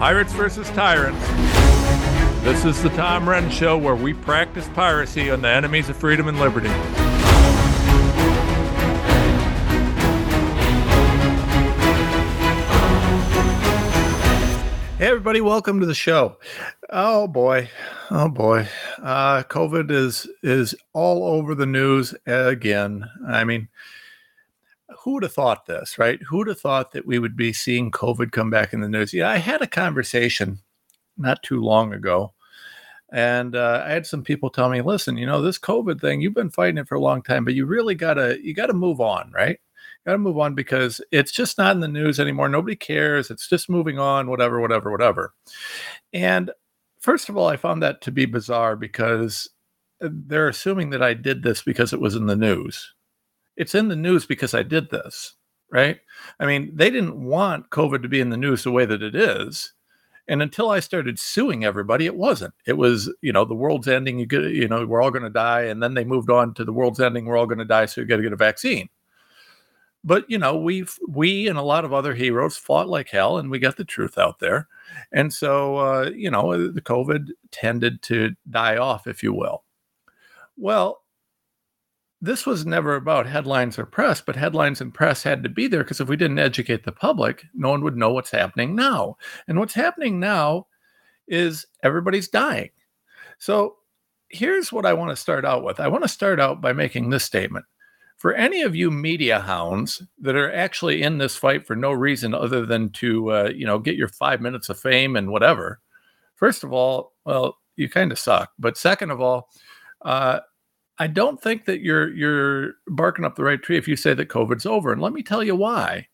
Pirates versus Tyrants. This is the Tom Renz Show where we practice piracy on the enemies of freedom and liberty. Hey everybody, welcome to the show. Oh boy, oh boy, uh, COVID is is all over the news again. I mean, who would have thought this, right? Who would have thought that we would be seeing COVID come back in the news? Yeah, I had a conversation not too long ago, and uh, I had some people tell me, "Listen, you know, this COVID thing, you've been fighting it for a long time, but you really gotta you gotta move on, right? Got to move on because it's just not in the news anymore. Nobody cares. It's just moving on, whatever, whatever, whatever." And first of all, I found that to be bizarre because they're assuming that I did this because it was in the news it's in the news because I did this, right? I mean, they didn't want COVID to be in the news the way that it is. And until I started suing everybody, it wasn't. It was, you know, the world's ending. You get, you know, we're all going to die, and then they moved on to the world's ending. We're all going to die, so you got to get a vaccine. But you know, we've we and a lot of other heroes fought like hell, and we got the truth out there. And so, uh, you know, the COVID tended to die off, if you will. Well, this was never about headlines or press, but headlines and press had to be there because if we didn't educate the public, no one would know what's happening now. And what's happening now is everybody's dying. So here's what I want to start out with I want to start out by making this statement. For any of you media hounds that are actually in this fight for no reason other than to, uh, you know, get your five minutes of fame and whatever, first of all, well, you kind of suck. But second of all, uh, I don't think that you're you're barking up the right tree if you say that COVID's over. And let me tell you why.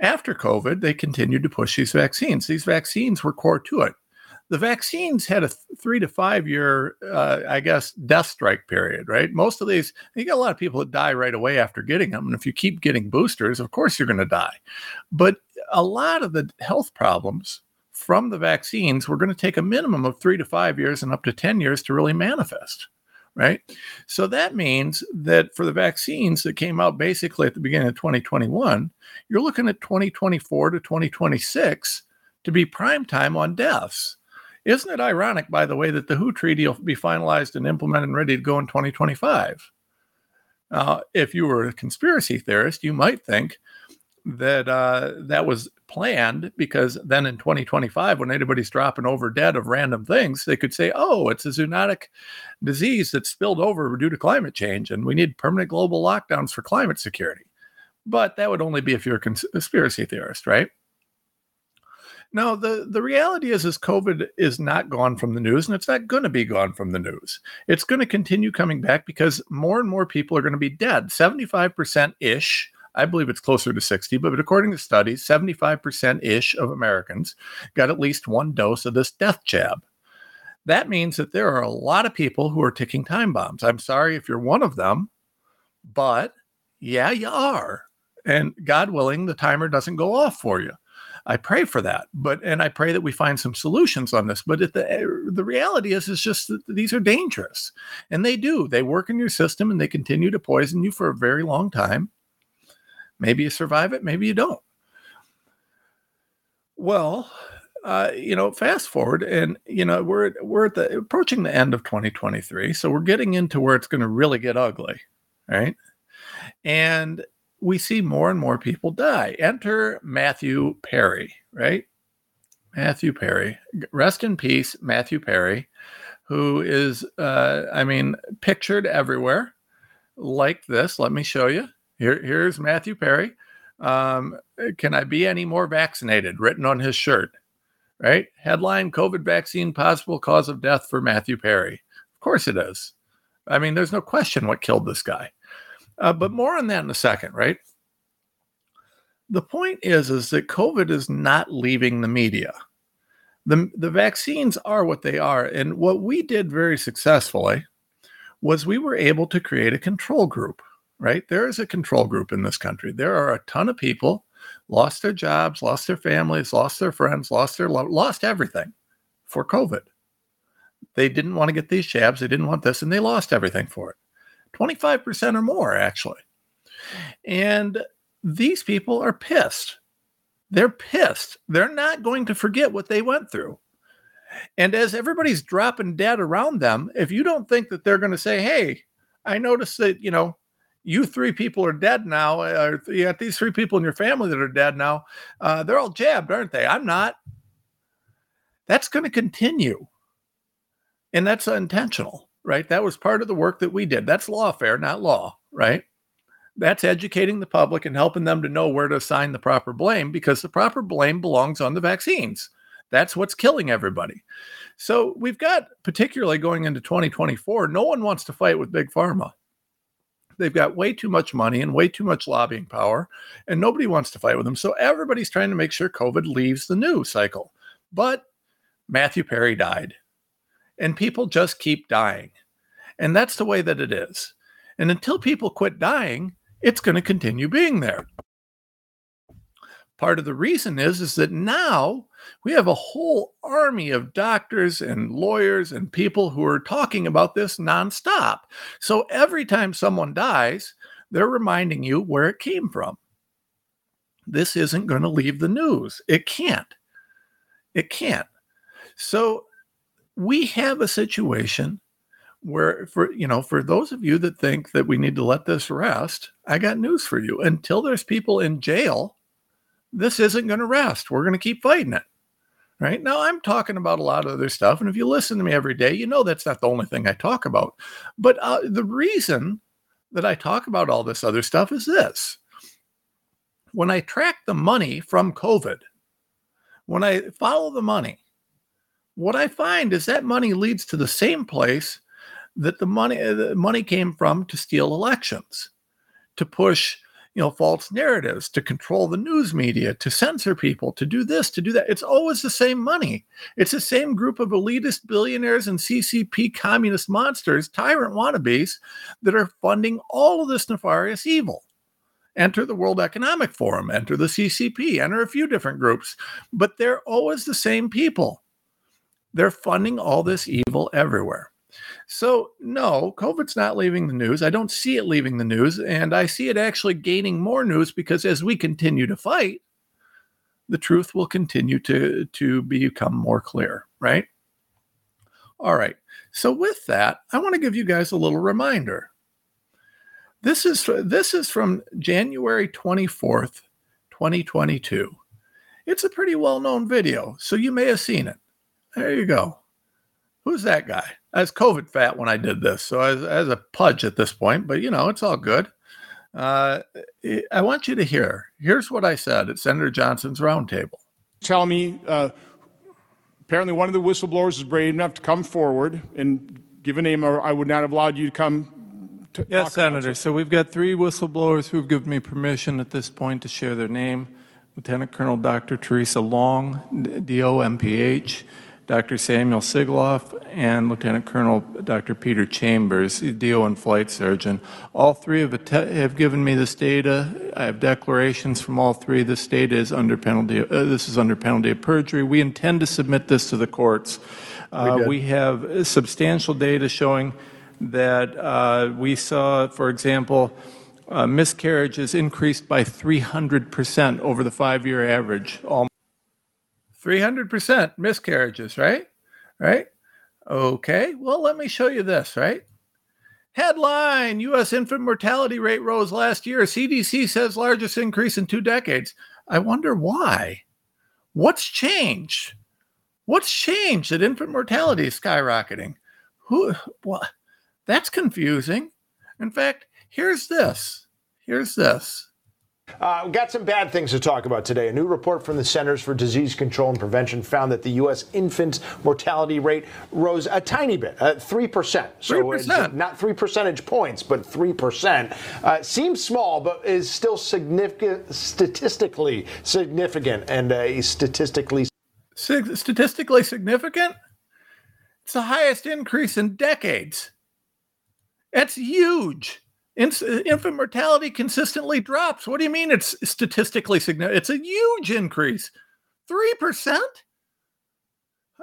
After COVID, they continued to push these vaccines. These vaccines were core to it. The vaccines had a th- three to five year, uh, I guess, death strike period, right? Most of these, you got a lot of people that die right away after getting them. And if you keep getting boosters, of course you're going to die. But a lot of the health problems from the vaccines were going to take a minimum of three to five years and up to 10 years to really manifest right? So that means that for the vaccines that came out basically at the beginning of 2021, you're looking at 2024 to 2026 to be prime time on deaths. Isn't it ironic, by the way, that the WHO treaty will be finalized and implemented and ready to go in 2025? Uh, if you were a conspiracy theorist, you might think that uh, that was planned because then in 2025, when anybody's dropping over dead of random things, they could say, oh, it's a zoonotic disease that spilled over due to climate change, and we need permanent global lockdowns for climate security. But that would only be if you're a conspiracy theorist, right? Now, the, the reality is, is COVID is not gone from the news, and it's not going to be gone from the news. It's going to continue coming back because more and more people are going to be dead. 75% ish I believe it's closer to 60, but according to studies, 75% ish of Americans got at least one dose of this death jab. That means that there are a lot of people who are ticking time bombs. I'm sorry if you're one of them, but yeah, you are. And God willing, the timer doesn't go off for you. I pray for that, but and I pray that we find some solutions on this. But the eh, the reality is, is just that these are dangerous, and they do. They work in your system, and they continue to poison you for a very long time. Maybe you survive it, maybe you don't. Well, uh, you know, fast forward, and you know, we're we're at the approaching the end of 2023, so we're getting into where it's going to really get ugly, right? And we see more and more people die. Enter Matthew Perry, right? Matthew Perry, rest in peace, Matthew Perry, who is, uh, I mean, pictured everywhere like this. Let me show you. Here, here's Matthew Perry. Um, can I be any more vaccinated? Written on his shirt, right? Headline COVID vaccine possible cause of death for Matthew Perry. Of course it is. I mean, there's no question what killed this guy. Uh, but more on that in a second, right? The point is, is that COVID is not leaving the media. The, the vaccines are what they are. And what we did very successfully was we were able to create a control group right? There is a control group in this country. There are a ton of people lost their jobs, lost their families, lost their friends, lost their lo- lost everything for COVID. They didn't want to get these jabs, they didn't want this, and they lost everything for it. 25% or more, actually. And these people are pissed. They're pissed. They're not going to forget what they went through. And as everybody's dropping dead around them, if you don't think that they're going to say, "Hey, I noticed that you know you three people are dead now. Uh, you got these three people in your family that are dead now. Uh, they're all jabbed, aren't they? I'm not. That's going to continue. And that's intentional, right? That was part of the work that we did. That's lawfare, not law, right? That's educating the public and helping them to know where to assign the proper blame because the proper blame belongs on the vaccines. That's what's killing everybody. So we've got, particularly going into 2024, no one wants to fight with Big Pharma They've got way too much money and way too much lobbying power, and nobody wants to fight with them. So everybody's trying to make sure COVID leaves the news cycle. But Matthew Perry died, and people just keep dying. And that's the way that it is. And until people quit dying, it's going to continue being there. Part of the reason is is that now we have a whole army of doctors and lawyers and people who are talking about this nonstop. So every time someone dies, they're reminding you where it came from. This isn't going to leave the news. It can't. It can't. So we have a situation where for you know for those of you that think that we need to let this rest i got news for you until there's people in jail this isn't going to rest. We're going to keep fighting it. Right now, I'm talking about a lot of other stuff. And if you listen to me every day, you know that's not the only thing I talk about. But uh, the reason that I talk about all this other stuff is this when I track the money from COVID, when I follow the money, what I find is that money leads to the same place that the money the money came from to steal elections, to push you know false narratives to control the news media to censor people to do this to do that. It's always the same money. It's the same group of elitist billionaires and ccp communist monsters tyrant wannabes that are funding all of this nefarious evil. Enter the world economic forum enter the ccp enter a few different groups but they're always the same people. They're funding all this evil everywhere so, no, COVID's not leaving the news. I don't see it leaving the news. And I see it actually gaining more news because as we continue to fight, the truth will continue to, to become more clear, right? All right. So, with that, I want to give you guys a little reminder. This is, this is from January 24th, 2022. It's a pretty well known video, so you may have seen it. There you go. Who's that guy? I was COVID fat when I did this, so I was, I was a pudge at this point, but you know, it's all good. Uh, I want you to hear. Here's what I said at Senator Johnson's roundtable. Tell me, uh, apparently one of the whistleblowers is brave enough to come forward and give a name, or I would not have allowed you to come. To yes, Senator. So we've got three whistleblowers who've given me permission at this point to share their name. Lieutenant Colonel Dr. Theresa Long, DO MPH. Dr. Samuel Sigoloff, and Lieutenant Colonel Dr. Peter Chambers, DO and Flight Surgeon. All three have, have given me this data. I have declarations from all three. This data is under penalty. Of, uh, this is under penalty of perjury. We intend to submit this to the courts. Uh, we, we, have substantial data showing that uh, we saw, for example, uh, miscarriages increased by 300% over the five-year average. 300% miscarriages, right? Right? Okay, well, let me show you this, right? Headline U.S. infant mortality rate rose last year. CDC says largest increase in two decades. I wonder why. What's changed? What's changed that infant mortality is skyrocketing? Who? What? That's confusing. In fact, here's this. Here's this. Uh, we've got some bad things to talk about today. A new report from the Centers for Disease Control and Prevention found that the U.S. infant mortality rate rose a tiny bit, uh, 3%. So 3%. not 3 percentage points, but 3%. Uh, seems small, but is still significant, statistically significant and uh, statistically. Statistically significant? It's the highest increase in decades. That's huge. Infant mortality consistently drops. What do you mean it's statistically significant? It's a huge increase. 3%?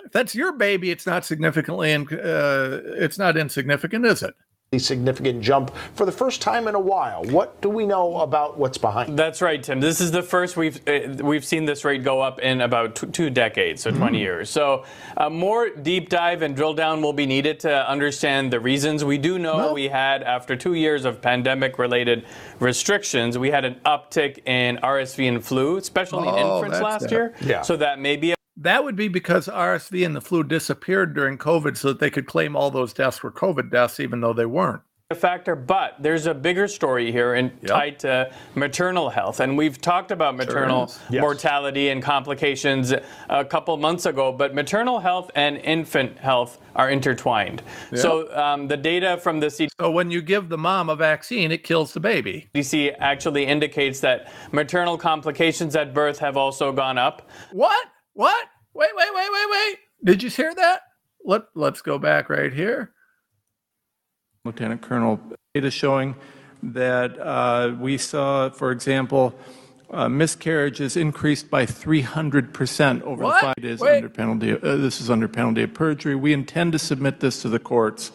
If that's your baby, it's not significantly, in, uh, it's not insignificant, is it? Significant jump for the first time in a while. What do we know about what's behind? That's right, Tim. This is the first we've uh, we've seen this rate go up in about t- two decades, so 20 years. So uh, more deep dive and drill down will be needed to understand the reasons. We do know No. we had after two years of pandemic-related restrictions, we had an uptick in RSV and flu, especially in Oh, infants last year. Yeah. So that may be a That would be because RSV and the flu disappeared during COVID so that they could claim all those deaths were COVID deaths, even though they weren't. a factor, but there's a bigger story here and tied to maternal health. And we've talked about maternal. Yes. mortality and complications a couple months ago, but maternal health and infant health are intertwined. So um, the data from the CDC. So when you give the mom a vaccine, it kills the baby. CDC actually indicates that maternal complications at birth have also gone up. What? What? Wait, wait, wait, wait, wait. Did you hear that? Let Let's go back right here. Lieutenant Colonel, data showing that uh, we saw, for example, uh, miscarriages increased by 300% over What? the five days Wait. under penalty. Uh, this is under penalty of perjury. We intend to submit this to the courts.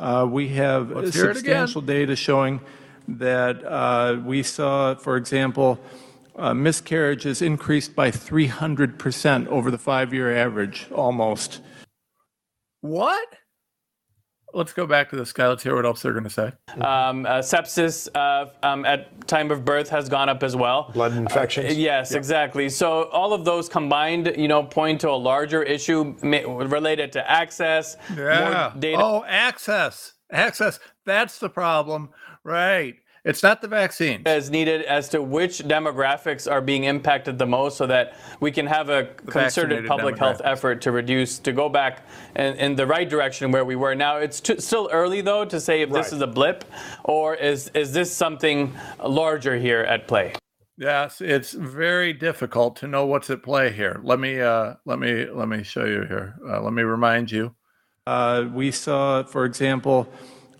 Uh, we have Let's hear it again. substantial data showing that uh, we saw, for example, uh, miscarriages increased by 300% over the five-year average, almost. What? Let's go back to this guy. Let's hear what else they're going to say. Um, uh, sepsis uh, um, at time of birth has gone up as well. Blood infections? Uh, yes, exactly. So all of those combined, you know, point to a larger issue ma- related to access, more data. Oh, access. Access. That's the problem. Right. It's not the vaccine. As needed as to which demographics are being impacted the most so that we can have a concerted public health effort to reduce, to go back in, in the right direction where we were. Now, it's too, still early, though, to say if this is a blip or is, is this something larger here at play? Yes, it's very difficult to know what's at play here. Let me uh let me let me show you here. Uh, let me remind you. Uh, we saw, for example,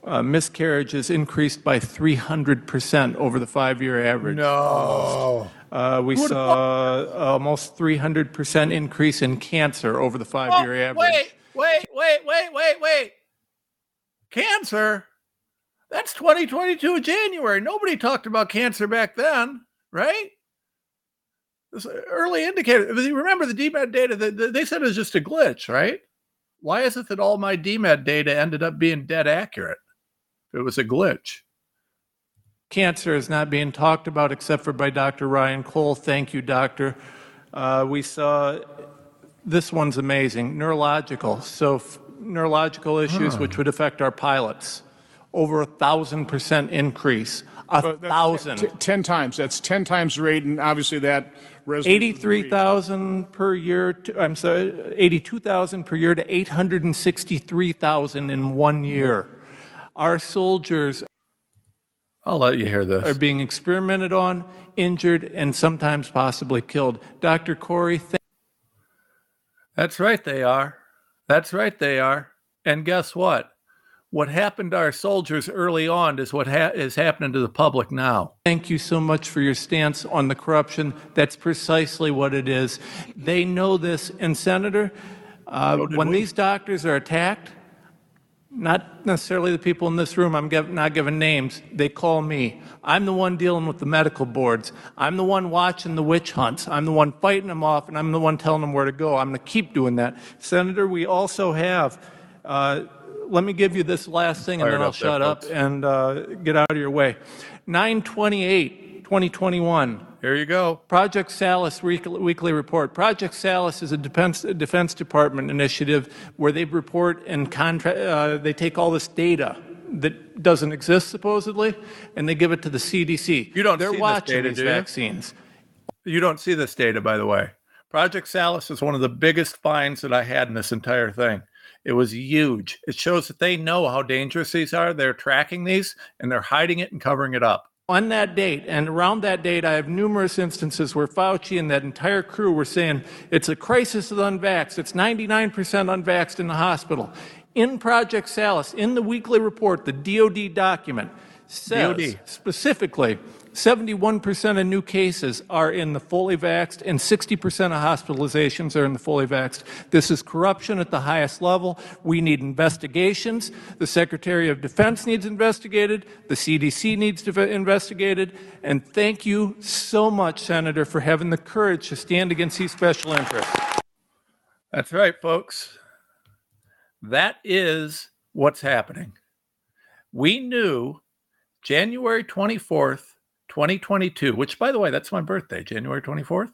uh, miscarriages increased by 300% over the five-year average. No. Uh, we saw almost 300% increase in cancer over the five-year average. Oh, wait, wait, wait, wait, wait, wait. Cancer? That's 2022 January. Nobody talked about cancer back then, right? This early indicator. Remember the DMED data? They said it was just a glitch, right? Why is it that all my DMED data ended up being dead accurate? It was a glitch. Cancer is not being talked about except for by Dr. Ryan Cole. Thank you, doctor. Uh, we saw this one's amazing neurological. So, f- neurological issues which would affect our pilots. Over a thousand percent increase. A But thousand. t- 10 times. That's 10 times the rate, and obviously that resonates. 83,000 per year, to, I'm sorry, 82,000 per year to 863,000 in one year. Our soldiers I'll let you hear this. are being experimented on, injured, and sometimes possibly killed. Dr. Corey, thank That's right, they are. That's right, they are. And guess what? What happened to our soldiers early on is what ha- is happening to the public now. Thank you so much for your stance on the corruption. That's precisely what it is. They know this. And, Senator, uh, when these doctors are attacked, not necessarily the people in this room, I'm giv not giving names, they call me. I'm the one dealing with the medical boards. I'm the one watching the witch hunts. I'm the one fighting them off, and I'm the one telling them where to go. I'm going to keep doing that. Senator, we also have, uh, let me give you this last thing, and Fire then I'll up there, shut up folks. and uh, get out of your way. 928, 2021. Here you go. Project week- weekly report. Project Salus is a defense, defense Department initiative where they report and contract. Uh, they take all this data that doesn't exist supposedly, and they give it to the CDC. You don't They're see this watching data, these do vaccines. You don't see this data, by the way. Project Salus is one of the biggest finds that I had in this entire thing. It was huge. It shows that they know how dangerous these are. They're tracking these and they're hiding it and covering it up. On that date, and around that date, I have numerous instances where Fauci and that entire crew were saying it's a crisis of the unvaxxed. It's 99% unvaxxed in the hospital. In Project Salus, in the weekly report, the DoD document says DoD. specifically 71% of new cases are in the fully vaxxed, and 60% of hospitalizations are in the fully vaxxed. This is corruption at the highest level. We need investigations. The Secretary of Defense needs investigated. The CDC needs to be investigated. And thank you so much, Senator, for having the courage to stand against these special interests. That's right, folks. That is what's happening. We knew January 24th, 2022, which, by the way, that's my birthday, January 24th.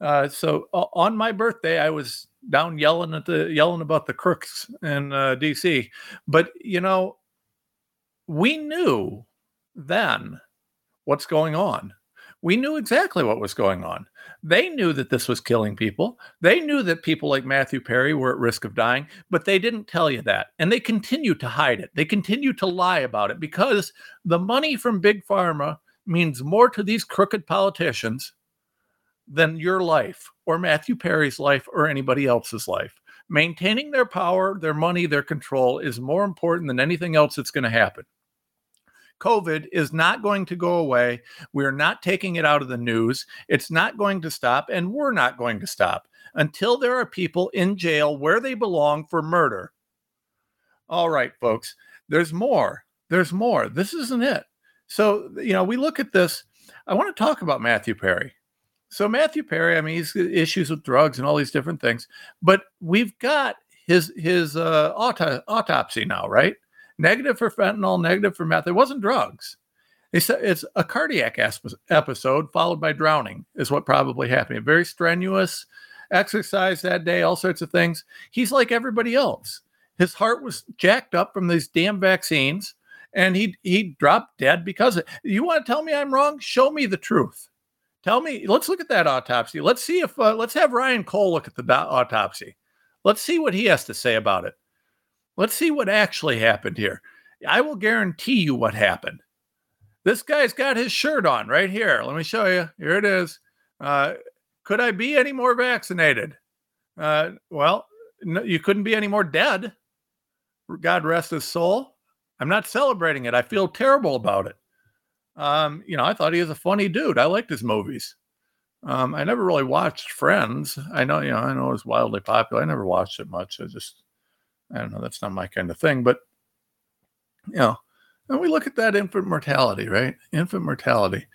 Uh, so uh, on my birthday, I was down yelling at the yelling about the crooks in uh, D.C. But you know, we knew then what's going on. We knew exactly what was going on. They knew that this was killing people. They knew that people like Matthew Perry were at risk of dying, but they didn't tell you that. And they continue to hide it. They continue to lie about it because the money from Big Pharma means more to these crooked politicians than your life or Matthew Perry's life or anybody else's life. Maintaining their power, their money, their control is more important than anything else that's going to happen. COVID is not going to go away. We're not taking it out of the news. It's not going to stop, and we're not going to stop until there are people in jail where they belong for murder. All right, folks, there's more. There's more. This isn't it. So, you know, we look at this. I want to talk about Matthew Perry. So, Matthew Perry, I mean, he's issues with drugs and all these different things, but we've got his his uh, auto- autopsy now, right? Negative for fentanyl, negative for meth. It wasn't drugs. It's a, it's a cardiac episode followed by drowning, is what probably happened. Very strenuous exercise that day, all sorts of things. He's like everybody else. His heart was jacked up from these damn vaccines and he he dropped dead because of, you want to tell me I'm wrong? Show me the truth. Tell me. Let's look at that autopsy. Let's see if uh, let's have Ryan Cole look at the autopsy. Let's see what he has to say about it. Let's see what actually happened here. I will guarantee you what happened. This guy's got his shirt on right here. Let me show you. Here it is. Uh, could I be any more vaccinated? Uh, well, no, you couldn't be any more dead. God rest his soul. I'm not celebrating it. I feel terrible about it. Um, you know, I thought he was a funny dude. I liked his movies. Um, I never really watched Friends. I know, you know, I know it was wildly popular. I never watched it much. I just, I don't know. That's not my kind of thing. But, you know, and we look at that infant mortality, right? Infant mortality,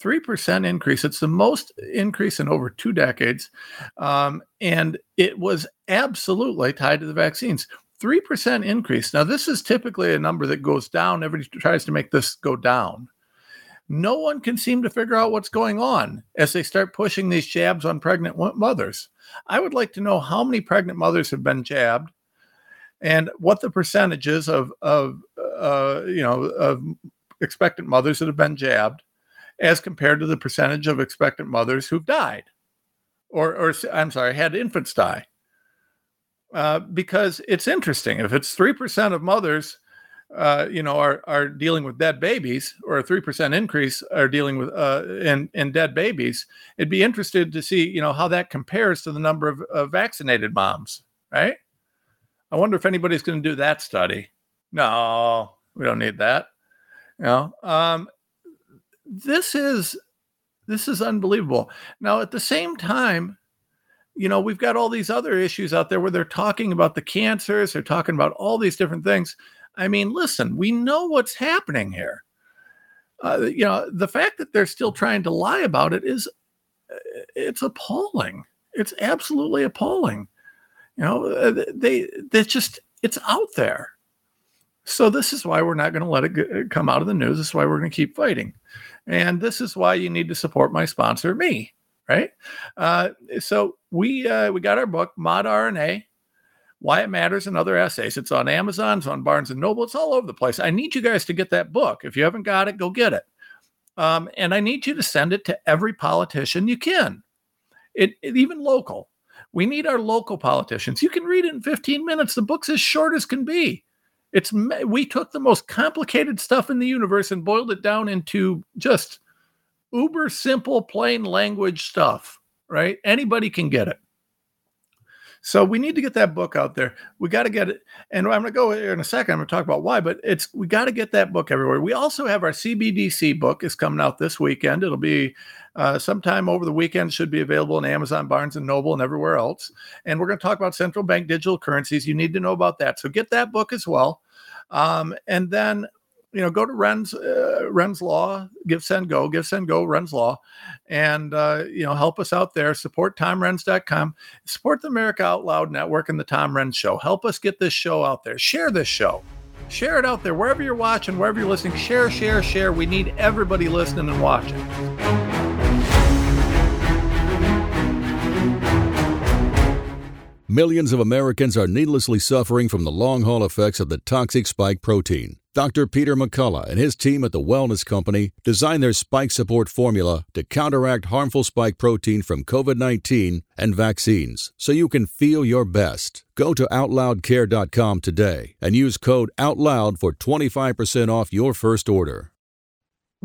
3% increase. It's the most increase in over two decades. Um, and it was absolutely tied to the vaccines. 3% increase. Now, this is typically a number that goes down. Everybody tries to make this go down. No one can seem to figure out what's going on as they start pushing these jabs on pregnant mothers. I would like to know how many pregnant mothers have been jabbed and what the percentages of, of uh, you know, of expectant mothers that have been jabbed as compared to the percentage of expectant mothers who've died or, or I'm sorry, had infants die. Uh, because it's interesting. If it's three percent of mothers, uh, you know, are are dealing with dead babies, or a three percent increase are dealing with uh, in in dead babies, it'd be interested to see, you know, how that compares to the number of, of vaccinated moms, right? I wonder if anybody's going to do that study. No, we don't need that. You know, um, this is this is unbelievable. Now, at the same time, you know, we've got all these other issues out there where they're talking about the cancers, they're talking about all these different things. I mean, listen, we know what's happening here. Uh, you know, the fact that they're still trying to lie about it is uh, it's appalling. It's absolutely appalling. You know, uh, they they just it's out there. So this is why we're not going to let it come out of the news. This is why we're going to keep fighting. And this is why you need to support my sponsor, me right? Uh, so we uh, we got our book Mod RNA, Why It Matters, and other essays. It's on Amazon, it's on Barnes and Noble, it's all over the place. I need you guys to get that book. If you haven't got it, go get it. Um, and I need you to send it to every politician you can, it, it, even local. We need our local politicians. You can read it in 15 minutes. The book's as short as can be. It's we took the most complicated stuff in the universe and boiled it down into just uber simple, plain language stuff, right? Anybody can get it. So we need to get that book out there. We got to get it. And I'm going to go here in a second. I'm going to talk about why, but it's we got to get that book everywhere. We also have our CBDC book is coming out this weekend. It'll be uh, sometime over the weekend. Should be available in Amazon, Barnes and Noble, and everywhere else. And we're going to talk about central bank digital currencies. You need to know about that. So get that book as well. Um, and then you know, go to Renz uh, Renz Law, Give Send Go, Give Send Go, Renz Law, and uh, you know, help us out there. Support TomRenz.com, support the America Out Loud Network and the Tom Renz Show. Help us get this show out there. Share this show. Share it out there wherever you're watching, wherever you're listening. Share, share, share. We need everybody listening and watching. Millions of Americans are needlessly suffering from the long haul effects of the toxic spike protein. Dr. Peter McCullough and his team at the Wellness Company designed their spike support formula to counteract harmful spike protein from COVID 19 and vaccines so you can feel your best. Go to OutLoudCare.com today and use code OUTLOUD for 25% off your first order.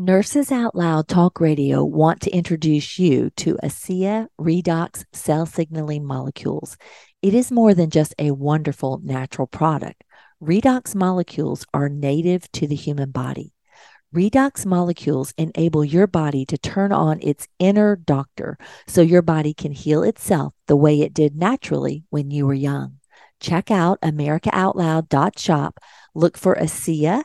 Nurses Out Loud Talk Radio want to introduce you to ASEA Redox cell signaling molecules. It is more than just a wonderful natural product. Redox molecules are native to the human body. Redox molecules enable your body to turn on its inner doctor so your body can heal itself the way it did naturally when you were young. Check out AmericaOutloud.shop, look for ASEA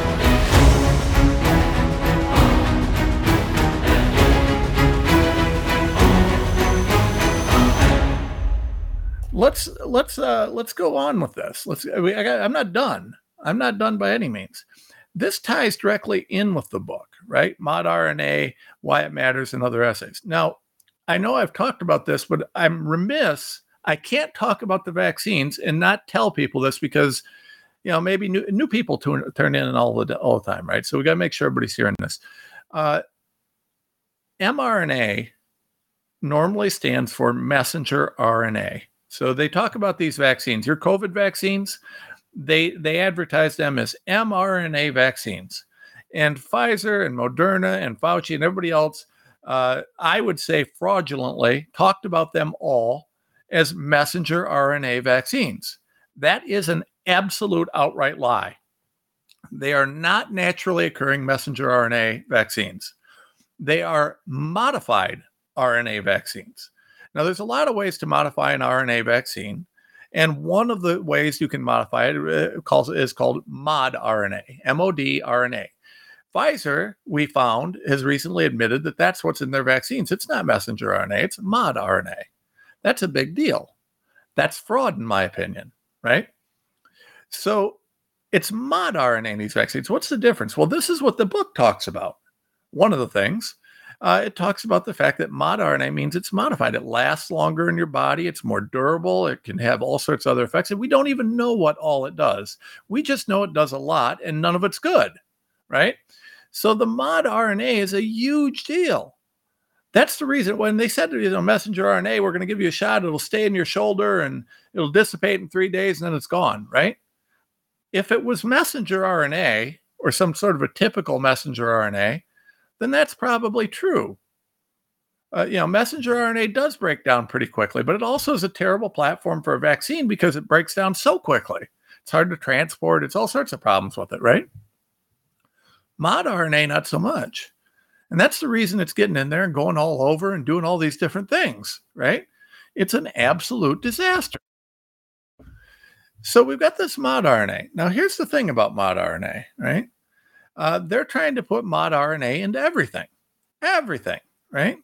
let's let's uh let's go on with this. Let's I, I, i'm not done. I'm not done by any means. This ties directly in with the book right? Mod rna why it matters and other essays. Now i know i've talked about this but i'm remiss. I can't talk about the vaccines and not tell people this because you know maybe new, new people turn, turn in all the all the time right? So we got to make sure everybody's hearing this. Uh, mrna normally stands for messenger rna so they talk about these vaccines. Your COVID vaccines, they they advertise them as mRNA vaccines, and Pfizer and Moderna and Fauci and everybody else, uh, I would say fraudulently talked about them all as messenger RNA vaccines. That is an absolute outright lie. They are not naturally occurring messenger RNA vaccines. They are modified RNA vaccines. Now, there's a lot of ways to modify an RNA vaccine. And one of the ways you can modify it uh, is called mod RNA, MOD RNA. Pfizer, we found, has recently admitted that that's what's in their vaccines. It's not messenger RNA, it's mod RNA. That's a big deal. That's fraud, in my opinion, right? So it's mod RNA in these vaccines. What's the difference? Well, this is what the book talks about. One of the things uh, it talks about the fact that mod RNA means it's modified. It lasts longer in your body. It's more durable. It can have all sorts of other effects. And we don't even know what all it does. We just know it does a lot and none of it's good, right? So the mod RNA is a huge deal. That's the reason when they said, to you know, messenger RNA, we're going to give you a shot. It'll stay in your shoulder and it'll dissipate in three days and then it's gone, right? If it was messenger RNA or some sort of a typical messenger RNA, then that's probably true. Uh, you know, messenger RNA does break down pretty quickly, but it also is a terrible platform for a vaccine because it breaks down so quickly. It's hard to transport. It's all sorts of problems with it, right? Mod RNA, not so much. And that's the reason it's getting in there and going all over and doing all these different things, right? It's an absolute disaster. So we've got this mod RNA. Now, here's the thing about mod RNA, right? Uh, they're trying to put mod RNA into everything, everything, right?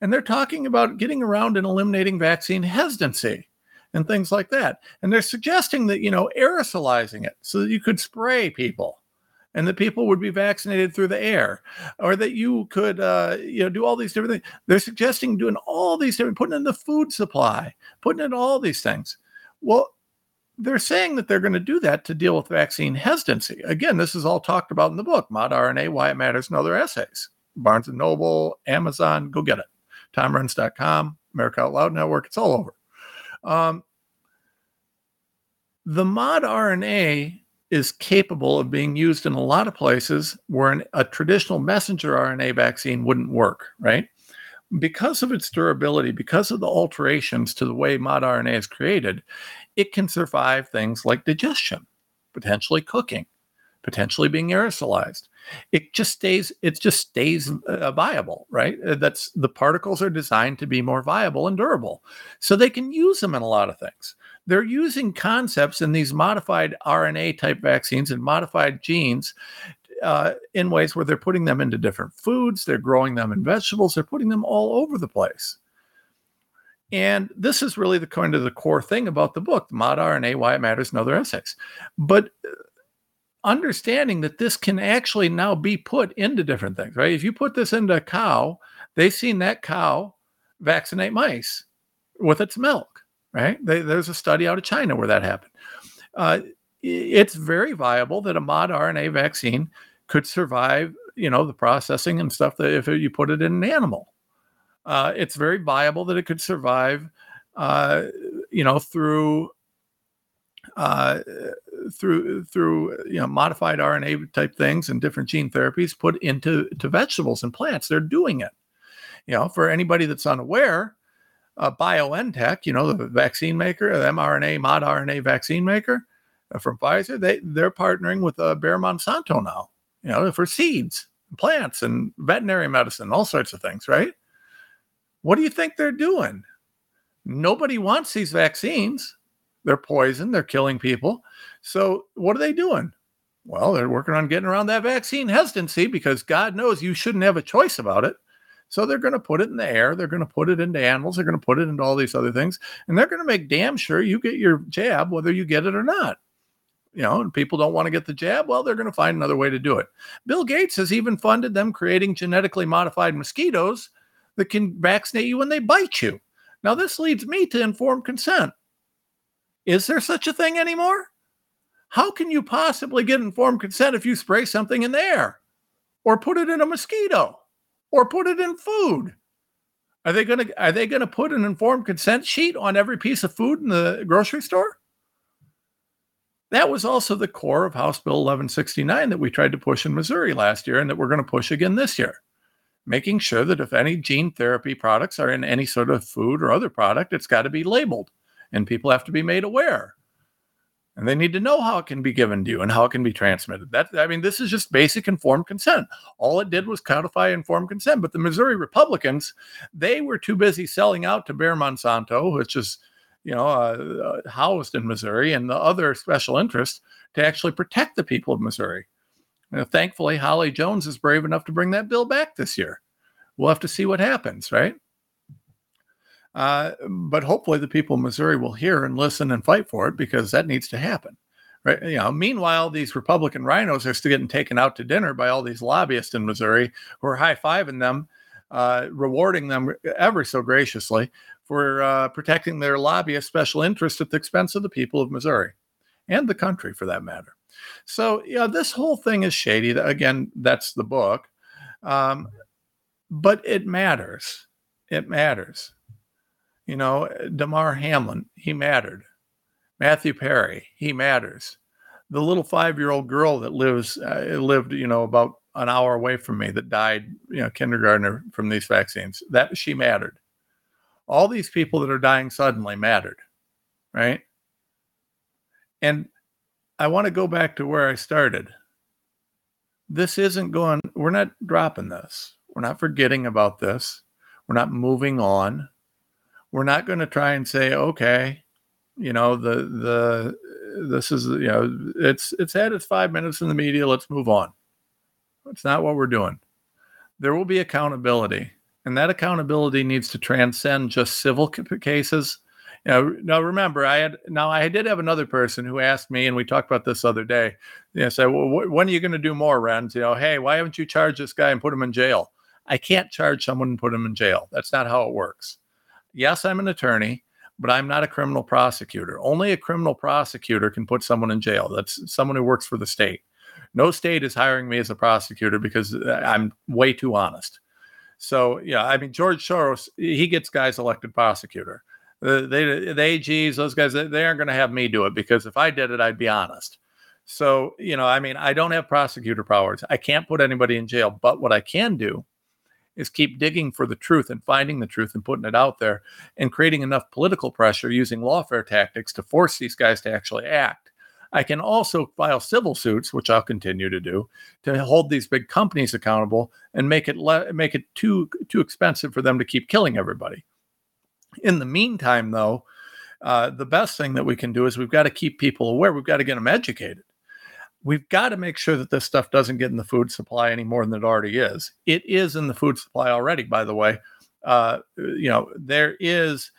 And they're talking about getting around and eliminating vaccine hesitancy and things like that. And they're suggesting that, you know, aerosolizing it so that you could spray people and that people would be vaccinated through the air or that you could uh, you know do all these different things they're suggesting doing all these different putting in the food supply putting in all these things well they're saying that they're going to do that to deal with vaccine hesitancy. Again this is all talked about in the book mod rna why it matters and other essays. Barnes and noble amazon go get it. TomRenz.com america out loud network it's all over. Um, the mod rna is capable of being used in a lot of places where an, a traditional messenger RNA vaccine wouldn't work, right? Because of its durability, because of the alterations to the way mod RNA is created, it can survive things like digestion, potentially cooking, potentially being aerosolized. It just stays, it just stays uh, viable, right? Uh, that's the particles are designed to be more viable and durable. So they can use them in a lot of things they're using concepts in these modified RNA type vaccines and modified genes uh, in ways where they're putting them into different foods, they're growing them in vegetables, they're putting them all over the place. And this is really the kind of the core thing about the book, Mod RNA, Why It Matters, and other essays. But uh, understanding that this can actually now be put into different things, right? If you put this into a cow, they've seen that cow vaccinate mice with its milk right? They, there's a study out of China where that happened. Uh, it's very viable that a mod RNA vaccine could survive, you know, the processing and stuff that if you put it in an animal. Uh, it's very viable that it could survive, uh, you know, through uh, through through you know modified RNA type things and different gene therapies put into to vegetables and plants. They're doing it. You know, for anybody that's unaware, uh, BioNTech, you know, the vaccine maker, the mRNA, mod RNA vaccine maker uh, from Pfizer, they, they're partnering with uh, Bayer Monsanto now, you know, for seeds, plants, and veterinary medicine, all sorts of things, right? What do you think they're doing? Nobody wants these vaccines. They're poison, they're killing people. So, what are they doing? Well, they're working on getting around that vaccine hesitancy because God knows you shouldn't have a choice about it. So they're going to put it in the air. They're going to put it into animals. They're going to put it into all these other things. And they're going to make damn sure you get your jab, whether you get it or not. You know, and people don't want to get the jab. Well, they're going to find another way to do it. Bill Gates has even funded them creating genetically modified mosquitoes that can vaccinate you when they bite you. Now, this leads me to informed consent. Is there such a thing anymore? How can you possibly get informed consent if you spray something in the air or put it in a mosquito? or put it in food. Are they going to are they going to put an informed consent sheet on every piece of food in the grocery store? That was also the core of House Bill 1169 that we tried to push in Missouri last year and that we're going to push again this year. Making sure that if any gene therapy products are in any sort of food or other product, it's got to be labeled and people have to be made aware and they need to know how it can be given to you and how it can be transmitted. That I mean, this is just basic informed consent. All it did was codify informed consent. But the Missouri Republicans, they were too busy selling out to Bayer Monsanto, which is you know uh, uh, housed in Missouri, and the other special interests to actually protect the people of Missouri. Thankfully, Holly Jones is brave enough to bring that bill back this year. We'll have to see what happens, right? Uh, but hopefully, the people of Missouri will hear and listen and fight for it because that needs to happen. Right. You know, meanwhile, these Republican RINOs are still getting taken out to dinner by all these lobbyists in Missouri who are high fiving them, uh, rewarding them ever so graciously for uh, protecting their lobbyist special interests at the expense of the people of Missouri and the country for that matter. So, yeah, this whole thing is shady. Again, that's the book. Um, but it matters. It matters. You know, Damar Hamlin, he mattered. Matthew Perry, he matters. The little five-year-old girl that lives uh, lived, you know, about an hour away from me that died, you know, kindergartner from these vaccines. That she mattered. All these people that are dying suddenly mattered, right? And I want to go back to where I started. This isn't going, we're not dropping this. We're not forgetting about this. We're not moving on we're not going to try and say, okay, you know, the the this is you know it's it's had its five minutes in the media. Let's move on. It's not what we're doing. There will be accountability, and that accountability needs to transcend just civil cases. Know, now remember, I had now I did have another person who asked me, and we talked about this other day. You know, say, well, wh- when are you going to do more, Renz? You know, hey, why haven't you charged this guy and put him in jail? I can't charge someone and put him in jail. That's not how it works. Yes, I'm an attorney, but I'm not a criminal prosecutor. Only a criminal prosecutor can put someone in jail. That's someone who works for the state. No state is hiring me as a prosecutor because uh, I'm way too honest. So, yeah, I mean, George Soros, he gets guys elected prosecutor. The, they, uh, the AGs, those guys, they aren't going to have me do it because if I did it, I'd be honest. So, you know, I mean, I don't have prosecutor powers. I can't put anybody in jail. But what I can do is keep digging for the truth and finding the truth and putting it out there and creating enough political pressure using lawfare tactics to force these guys to actually act. I can also file civil suits, which I'll continue to do, to hold these big companies accountable and make it le- make it too too expensive for them to keep killing everybody. In the meantime, though, uh, the best thing that we can do is we've got to keep people aware. We've got to get them educated we've got to make sure that this stuff doesn't get in the food supply any more than it already is. It is in the food supply already, by the way. Uh, you know, there is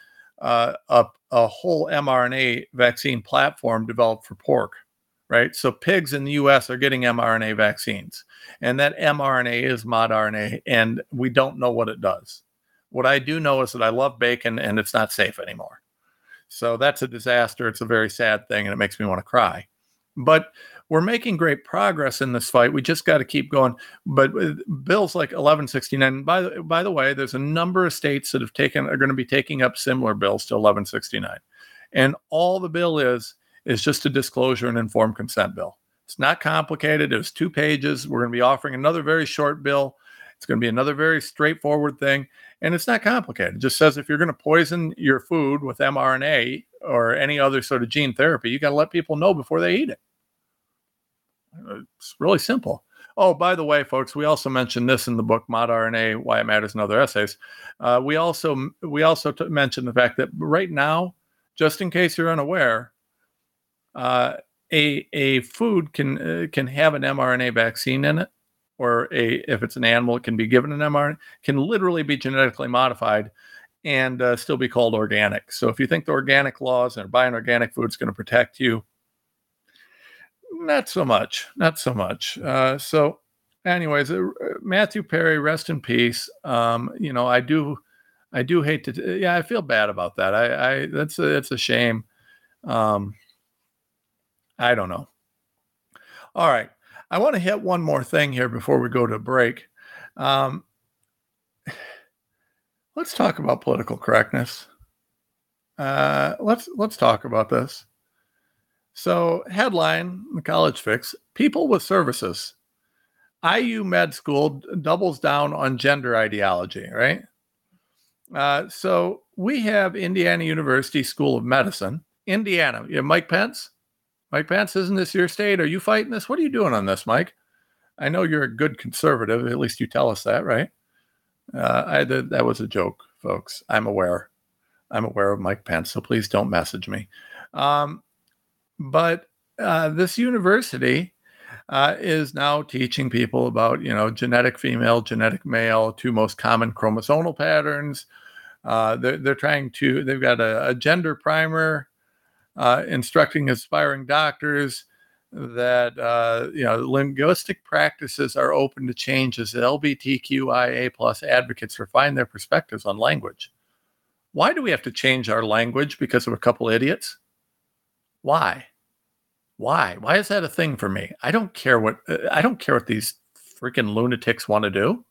uh, a, a whole mRNA vaccine platform developed for pork, right? So pigs in the US are getting mRNA vaccines, and that mRNA is mod RNA, and we don't know what it does. What I do know is that I love bacon and it's not safe anymore. So that's a disaster. It's a very sad thing, and it makes me want to cry. But we're making great progress in this fight. We just got to keep going. But uh, bills like 1169. By the by the way, there's a number of states that have taken are going to be taking up similar bills to 1169, and all the bill is is just a disclosure and informed consent bill. It's not complicated. It was two pages. We're going to be offering another very short bill. It's going to be another very straightforward thing, and it's not complicated. It just says if you're going to poison your food with mRNA or any other sort of gene therapy, you got to let people know before they eat it. It's really simple. Oh, by the way, folks, we also mentioned this in the book Mod RNA: Why It Matters and Other Essays. Uh, we also we also t- mentioned the fact that right now, just in case you're unaware, uh, a a food can uh, can have an mRNA vaccine in it, or a if it's an animal, it can be given an mRNA. Can literally be genetically modified and uh, still be called organic. So if you think the organic laws and buying organic food is going to protect you, not so much, not so much. Uh, so, anyways, uh, Matthew Perry, rest in peace. Um, you know, I do, I do hate to. Yeah, I feel bad about that. I, I that's a, it's a shame. Um, I don't know. All right, I want to hit one more thing here before we go to break. Um, let's talk about political correctness. Uh, let's let's talk about this. So, headline the college fix people with services. IU Med School doubles down on gender ideology, right? Uh, so, we have Indiana University School of Medicine, Indiana. You have Mike Pence. Mike Pence, isn't this your state? Are you fighting this? What are you doing on this, Mike? I know you're a good conservative. At least you tell us that, right? Uh, I, that was a joke, folks. I'm aware. I'm aware of Mike Pence, so please don't message me. Um, but uh, this university uh, is now teaching people about, you know, genetic female, genetic male, two most common chromosomal patterns. Uh, they're, they're trying to, they've got a, a gender primer uh, instructing aspiring doctors that, uh, you know, linguistic practices are open to change as LGBTQIA plus advocates refine their perspectives on language. Why do we have to change our language because of a couple idiots? Why? Why? Why is that a thing for me? I don't care what uh, I don't care what these freaking lunatics want to do.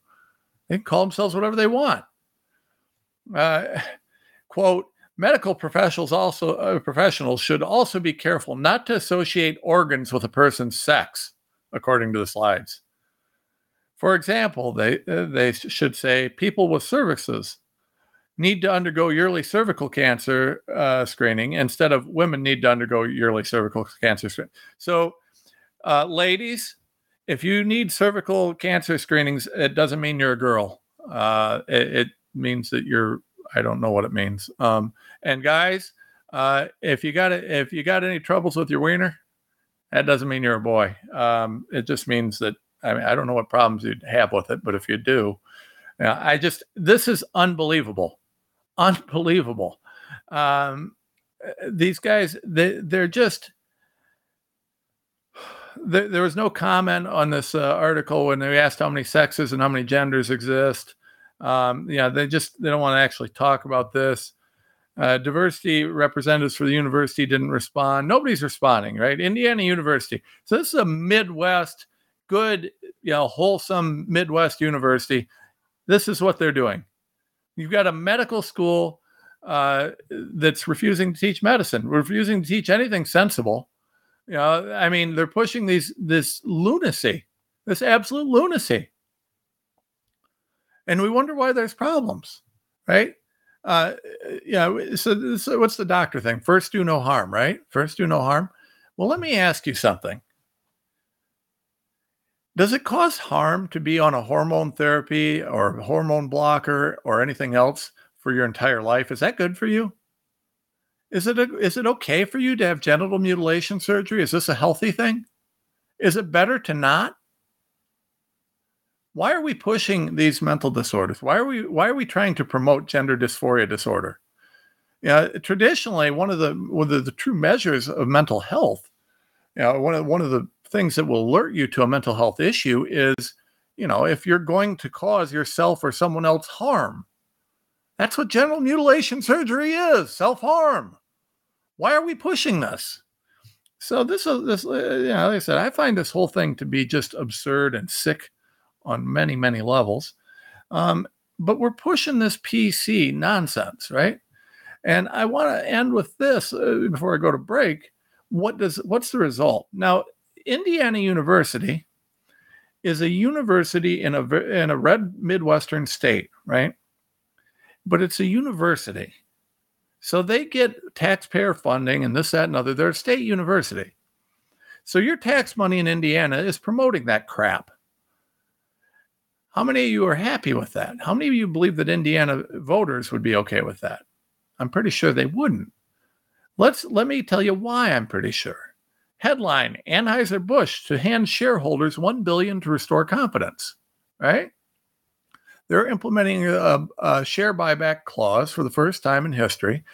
They can call themselves whatever they want. Uh, quote: Medical professionals also uh, professionals should also be careful not to associate organs with a person's sex, according to the slides. For example, they uh, they should say people with cervixes need to undergo yearly cervical cancer uh, screening instead of women need to undergo yearly cervical cancer screening. So, uh, ladies, if you need cervical cancer screenings, it doesn't mean you're a girl. Uh, it, it, means that you're, I don't know what it means. Um, and guys, Uh, if you got it, if you got any troubles with your wiener, that doesn't mean you're a boy. Um, it just means that I mean I don't know what problems you'd have with it, but if you do, yeah, I just this is unbelievable, unbelievable. Um, these guys, they they're just. There, there was no comment on this uh, article when they asked how many sexes and how many genders exist. Um, yeah, they just they don't want to actually talk about this. Uh, diversity representatives for the university didn't respond. Nobody's responding, right? Indiana University. So this is a Midwest, good, you know, wholesome Midwest university. This is what they're doing. You've got a medical school uh, that's refusing to teach medicine, refusing to teach anything sensible. You know, I mean, they're pushing these this lunacy, this absolute lunacy, and we wonder why there's problems, right? uh, yeah. So, so what's the doctor thing? First, do no harm, right? First, do no harm. Well, let me ask you something. Does it cause harm to be on a hormone therapy or hormone blocker or anything else for your entire life? Is that good for you? Is it a, is it okay for you to have genital mutilation surgery? Is this a healthy thing? Is it better to not? Why are we pushing these mental disorders? Why are we why are we trying to promote gender dysphoria disorder? Yeah, traditionally, one of the one of the, the true measures of mental health, you know, one of one of the things that will alert you to a mental health issue is, you know, if you're going to cause yourself or someone else harm. That's what genital mutilation surgery is, self-harm. Why are we pushing this? So this is this, uh, you know, like I said, I find this whole thing to be just absurd and sick on many, many levels. Um, but we're pushing this PC nonsense, right? And I want to end with this uh, before I go to break. What does what's the result? Now, Indiana University is a university in a in a red midwestern state, right? But it's a university. So they get taxpayer funding and this, that, and other. They're a state university. So your tax money in Indiana is promoting that crap. How many of you are happy with that? How many of you believe that Indiana voters would be okay with that? I'm pretty sure they wouldn't. Let's let me tell you why I'm pretty sure. Headline: Anheuser-Busch to hand shareholders 1 billion to restore confidence. Right? They're implementing a, a share buyback clause for the first time in history,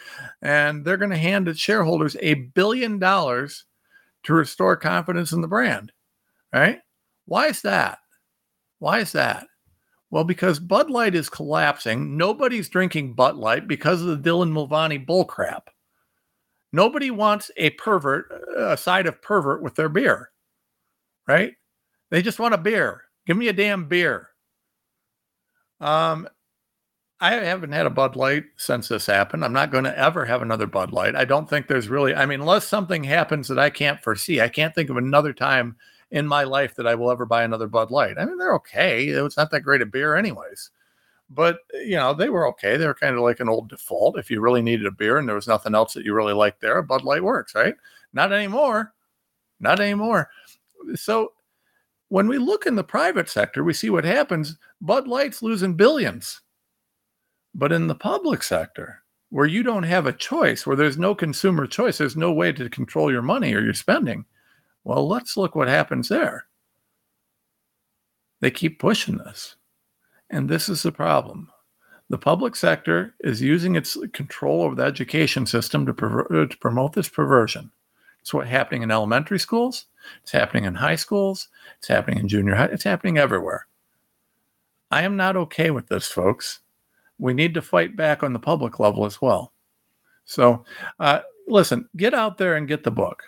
and they're going to hand its shareholders a billion dollars to restore confidence in the brand. Right? Why is that? Why is that? Well, because Bud Light is collapsing. Nobody's drinking Bud Light because of the Dylan Mulvaney bullcrap. Nobody wants a pervert, a side of pervert with their beer, right? They just want a beer. Give me a damn beer. Um, I haven't had a Bud Light since this happened. I'm not going to ever have another Bud Light. I don't think there's really, I mean, unless something happens that I can't foresee, I can't think of another time in my life that I will ever buy another Bud Light. I mean, they're okay. It's not that great a beer, anyways. But eh, you know, they were okay. They were kind of like an old default. If you really needed a beer and there was nothing else that you really liked there, Bud Light works, right? Not anymore. Not anymore. So when we look in the private sector, we see what happens. Bud Light's losing billions. But in the public sector, where you don't have a choice, where there's no consumer choice, there's no way to control your money or your spending, well, let's look what happens there. They keep pushing this. And this is the problem. The public sector is using its control over the education system to, perver- to promote this perversion. It's what's happening in elementary schools. It's happening in high schools. It's happening in junior high. It's happening everywhere. I am not okay with this, folks. We need to fight back on the public level as well. So, uh, listen, get out there and get the book.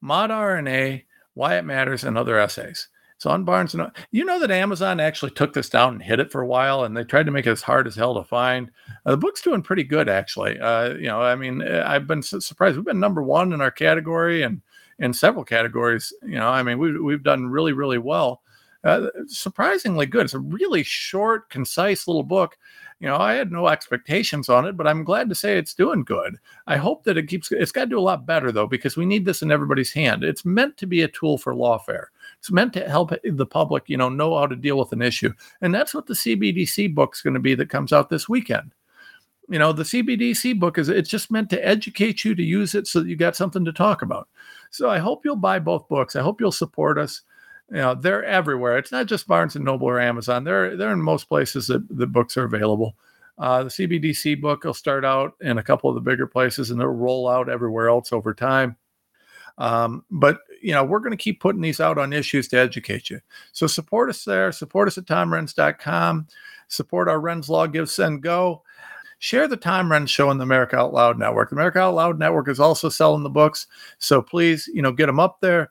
Mod RNA, Why It Matters, and other essays. It's on Barnes and you know that Amazon actually took this down and hid it for a while, and they tried to make it as hard as hell to find. Uh, the book's doing pretty good, actually. Uh, you know, I mean, uh, I've been surprised. We've been number one in our category and in several categories. You know, I mean, we've we've done really, really well. Uh, surprisingly good. It's a really short, concise little book you know, I had no expectations on it, but I'm glad to say it's doing good. I hope that it keeps, it's got to do a lot better though, because we need this in everybody's hand. It's meant to be a tool for lawfare. It's meant to help the public, you know, know how to deal with an issue. And that's what the CBDC book's going to be that comes out this weekend. you know, the CBDC book is it's just meant to educate you to use it so that you got something to talk about. So I hope you'll buy both books. I hope you'll support us. You know, they're everywhere. It's not just Barnes and Noble or Amazon. They're they're in most places that the books are available. Uh, the CBDC book will start out in a couple of the bigger places and they'll roll out everywhere else over time. Um, but you know, we're going to keep putting these out on issues to educate you. So support us there. Support us at tomrenz.com. Support our Renz Law Give Send Go share the Tom Renz show on the America Out Loud Network. The America Out Loud Network is also selling the books, so please, you know, get them up there.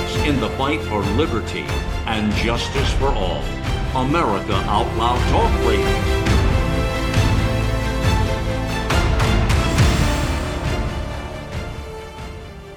in the fight for liberty and justice for all. America Out Loud Talk Radio.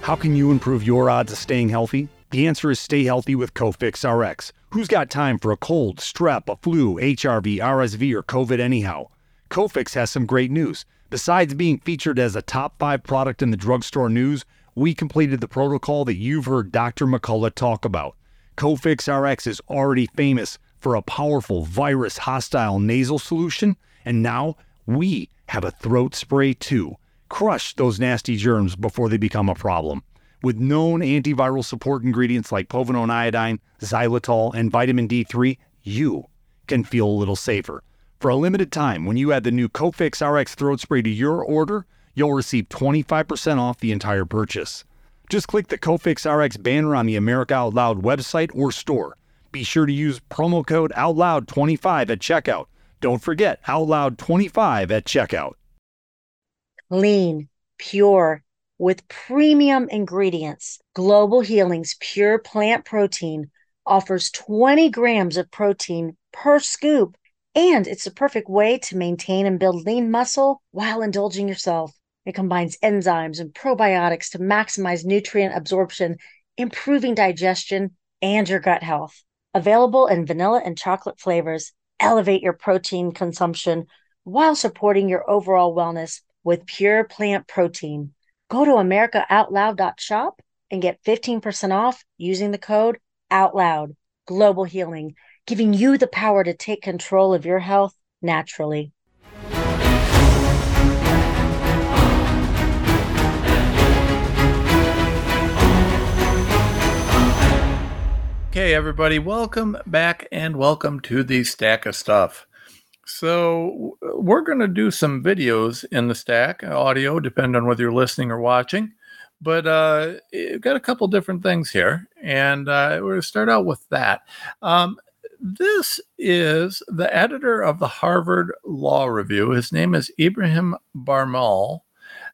How can you improve your odds of staying healthy? The answer is stay healthy with Cofix RX. Who's got time for a cold, strep, a flu, HRV, RSV, or COVID anyhow? Cofix has some great news. Besides being featured as a top five product in the drugstore news, we completed the protocol that you've heard Dr. McCullough talk about. Cofix RX is already famous for a powerful virus hostile nasal solution, and now we have a throat spray too. Crush those nasty germs before they become a problem. With known antiviral support ingredients like povidone iodine, xylitol, and vitamin D3, you can feel a little safer. For a limited time, when you add the new Cofix RX throat spray to your order, you'll receive 25% off the entire purchase. Just click the Cofix RX banner on the America Out Loud website or store. Be sure to use promo code OUTLOUD25 at checkout. Don't forget OUTLOUD25 at checkout. Clean, pure, with premium ingredients. Global Healing's pure plant protein offers 20 grams of protein per scoop, and it's the perfect way to maintain and build lean muscle while indulging yourself. It combines enzymes and probiotics to maximize nutrient absorption, improving digestion and your gut health. Available in vanilla and chocolate flavors, elevate your protein consumption while supporting your overall wellness with pure plant protein. Go to americaoutloud.shop and get 15% off using the code OUTLOUD. Global Healing, giving you the power to take control of your health naturally. Okay, everybody, welcome back and welcome to the stack of stuff. So, we're going to do some videos in the stack, audio, depending on whether you're listening or watching. But uh, we've got a couple different things here, and uh, we're going to start out with that. Um, this is the editor of the Harvard Law Review. His name is Ibrahim Bharmal,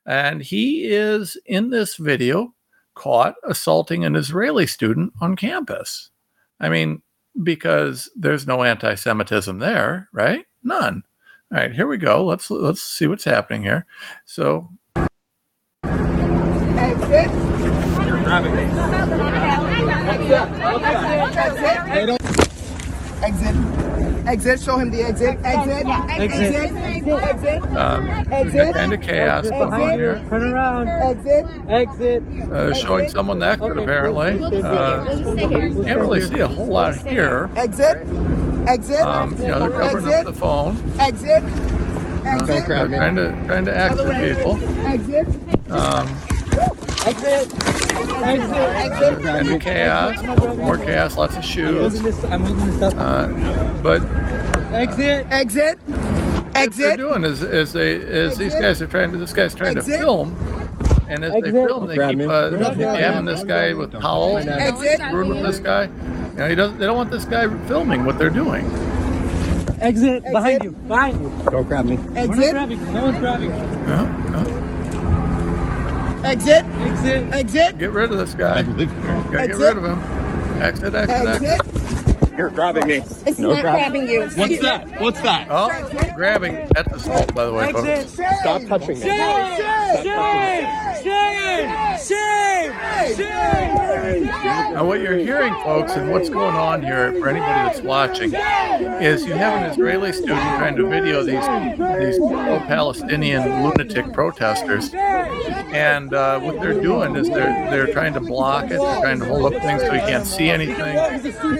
and he is in this video caught assaulting an Israeli student on campus. I mean, because there's no anti-Semitism there, right? None. All right, here we go. Let's let's see what's happening here. So Exit. Exit. Exit. Show him the exit. Exit. Exit. Exit. Um, Exit. kind of chaos behind here. Turn around. Exit. Exit. Uh, showing someone naked, apparently. Uh, can't really see a whole lot here. Exit. Exit. Um, you know, they're covering up the phone. Exit. Uh, they're trying to trying to exit people. Exit. Um, Exit. Exit. kind of chaos, more chaos, lots of shoes. Uh, but Exit. Exit. Exit. What they're doing is, is they is these guys are trying to this guy's trying to film, and as they film, they Grab keep me. uh, Grab jamming this guy with towels, Exit. screwing with this guy. You know, he doesn't. They don't want this guy filming what they're doing. Exit. Behind you. Behind you. Don't grab me. Exit. No one's grabbing. Yeah, yeah. Exit. Exit. Exit. Get rid of this guy. Gotta get Exit. rid of him. Exit, exit, exit. Exit. You're grabbing me. It's No not grab- grabbing you. What's that? What's that? Oh, grabbing. That's assault, by the way, folks. Stop touching me. Now, what you're hearing, folks, and what's going on here for anybody that's watching, is you have an Israeli student trying to video these these pro-Palestinian lunatic protesters, and uh, what they're doing is they're they're trying to block it. They're trying to hold up things so you can't see anything.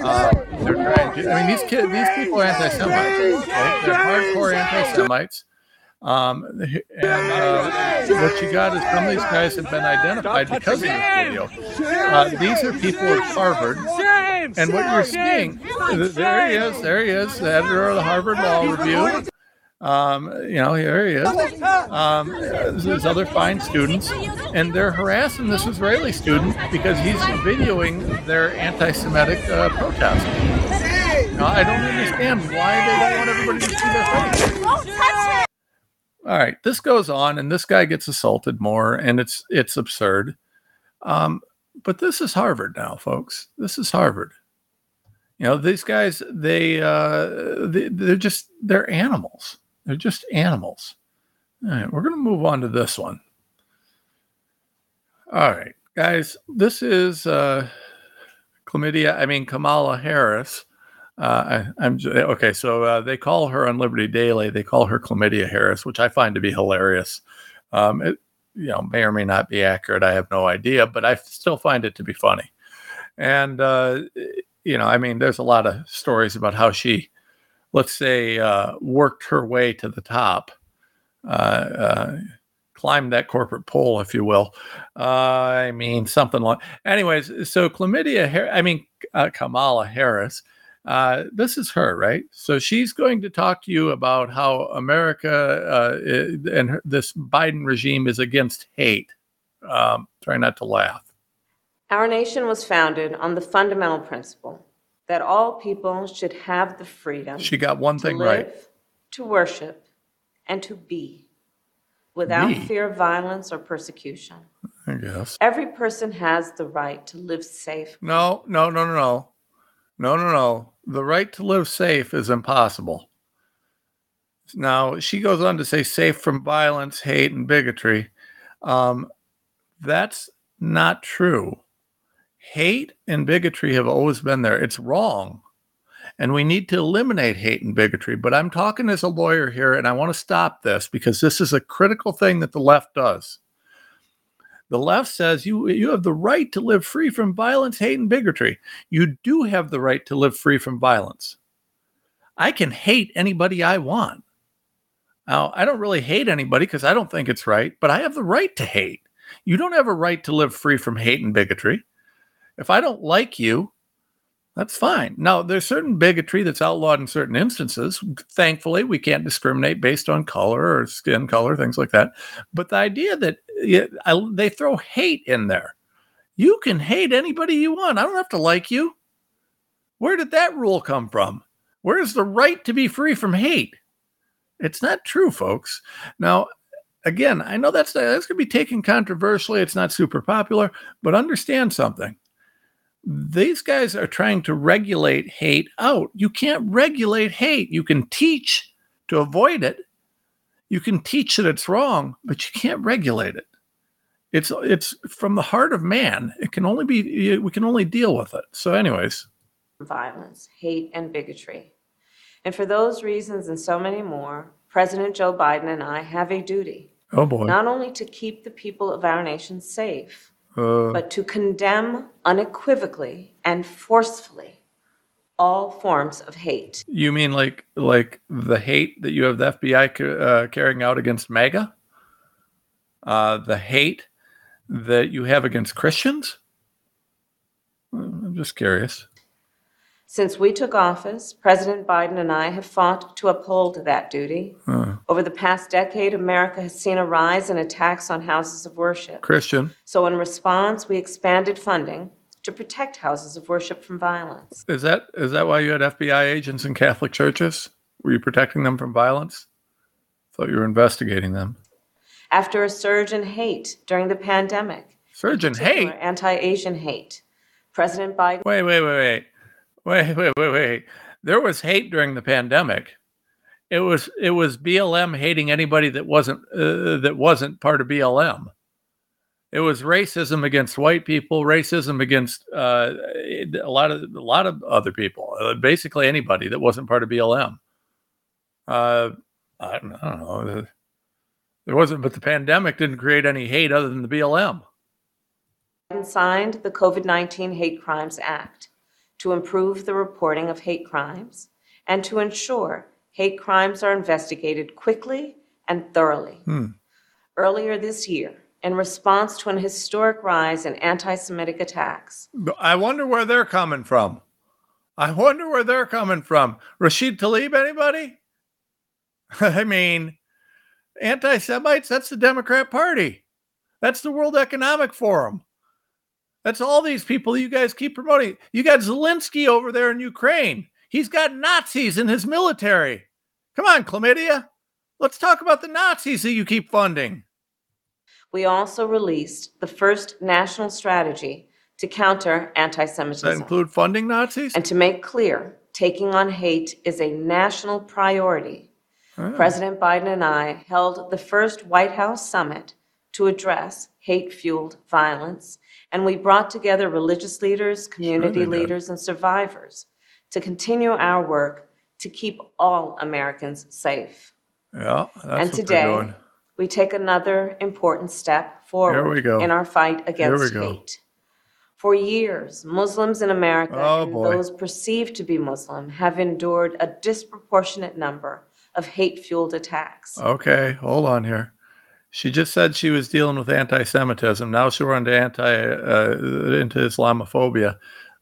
Uh, they're trying to. I mean, these kids, these people are anti-Semites. Right? They're hardcore anti-Semites. Um, and uh, what you got is some of these guys have been identified because of this video. Uh, these are people at Harvard, and what you're seeing, there he is, there he is, the editor of the Harvard Law Review. Um, you know, here he is. Um, there's other fine students, and they're harassing this Israeli student because he's videoing their anti-Semitic uh, protest. Now, I don't understand why they don't want everybody to see their face. All right, this goes on, and this guy gets assaulted more, and it's it's absurd. Um, but this is Harvard now, folks. This is Harvard. You know, these guys they uh, they they're just they're animals. They're just animals. All right, we're gonna move on to this one. All right, guys, this is uh, chlamydia. I mean Kamala Harris. Uh, I, I'm j- okay. So uh, they call her on Liberty Daily. They call her Chlamydia Harris, which I find to be hilarious. Um, it, you know, may or may not be accurate. I have no idea, but I still find it to be funny. And uh, you know, I mean, there's a lot of stories about how she, let's say, uh, worked her way to the top, uh, uh, climbed that corporate pole, if you will. I mean, something like. Anyways, so chlamydia. I mean, uh, Kamala Harris. Uh, this is her, right? So she's going to talk to you about how America and her, this Biden regime is against hate. Um, try not to laugh. Our nation was founded on the fundamental principle that all people should have the freedom She got one to thing live, right. to worship, and to be without Be. fear of violence or persecution. I guess. Every person has the right to live safe. No, no, no, no, no. No, no, no. The right to live safe is impossible. Now, she goes on to say safe from violence, hate, and bigotry. Um, that's not true. Hate and bigotry have always been there. It's wrong. And we need to eliminate hate and bigotry. But I'm talking as a lawyer here, and I want to stop this because this is a critical thing that the left does. The left says you you have the right to live free from violence, hate, and bigotry. You do have the right to live free from violence. I can hate anybody I want. Now, I don't really hate anybody because I don't think it's right, but I have the right to hate. You don't have a right to live free from hate and bigotry. If I don't like you, that's fine. Now, there's certain bigotry that's outlawed in certain instances. Thankfully, we can't discriminate based on color or skin color, things like that. But the idea that yeah, I, they throw hate in there, you can hate anybody you want. I don't have to like you. Where did that rule come from? Where's the right to be free from hate? It's not true, folks. Now, again, I know that's that's going to be taken controversially. It's not super popular, but understand something these guys are trying to regulate hate out. You can't regulate hate. You can teach to avoid it. You can teach that it's wrong, but you can't regulate it. It's it's from the heart of man. It can only be we can only deal with it. So, anyways, violence, hate, and bigotry. And for those reasons and so many more, President Joe Biden and I have a duty oh boy, not only to keep the people of our nation safe, but to condemn unequivocally and forcefully all forms of hate. you mean like like the hate that you have the FBI ca- uh, carrying out against MAGA? Uh, the hate that you have against Christians? Uh, I'm just curious. Since we took office, President Biden and I have fought to uphold that duty. Uh, Over the past decade, America has seen a rise in attacks on houses of worship. Christian. So, in response, we expanded funding to protect houses of worship from violence. Is that is that why you had FBI agents in Catholic churches? Were you protecting them from violence? Thought you were investigating them. After a surge in hate during the pandemic, Surge in hate. anti Asian hate, President Biden Wait, wait, wait, wait. Wait, wait, wait, wait. There was hate during the pandemic. It was it was BLM hating anybody that wasn't uh, that wasn't part of BLM. It was racism against white people, racism against uh, a lot of a lot of other people, uh, basically anybody that wasn't part of BLM. Uh, I, don't, I don't know. There wasn't, but the pandemic didn't create any hate other than the BLM. Biden signed the COVID 19 Hate Crimes Act to improve the reporting of hate crimes and to ensure hate crimes are investigated quickly and thoroughly. Hmm. Earlier this year, in response to an historic rise in anti Semitic attacks, I wonder where they're coming from. I wonder where they're coming from. Rashid Tlaib, anybody? I mean, anti Semites, that's the Democrat Party. That's the World Economic Forum. That's all these people you guys keep promoting. You got Zelensky over there in Ukraine. He's got Nazis in his military. Come on, chlamydia. Let's talk about the Nazis that you keep funding. we also released the first national strategy to counter anti Does that Semitism. include funding Nazis? And to make clear, taking on hate is a national priority. Ah. President Biden and I held the first White House summit to address hate fueled violence, and we brought together religious leaders, community did. leaders, and survivors to continue our work to keep all Americans safe. Yeah, that's and what they're today, doing. we take another important step forward we go. in our fight Here against we go. hate. For years, Muslims in America Oh, and boy. those perceived to be Muslim have endured a disproportionate number of hate fueled attacks. Okay, hold on here. She just said she was dealing with anti-Semitism. Now she'll run to anti uh, into Islamophobia.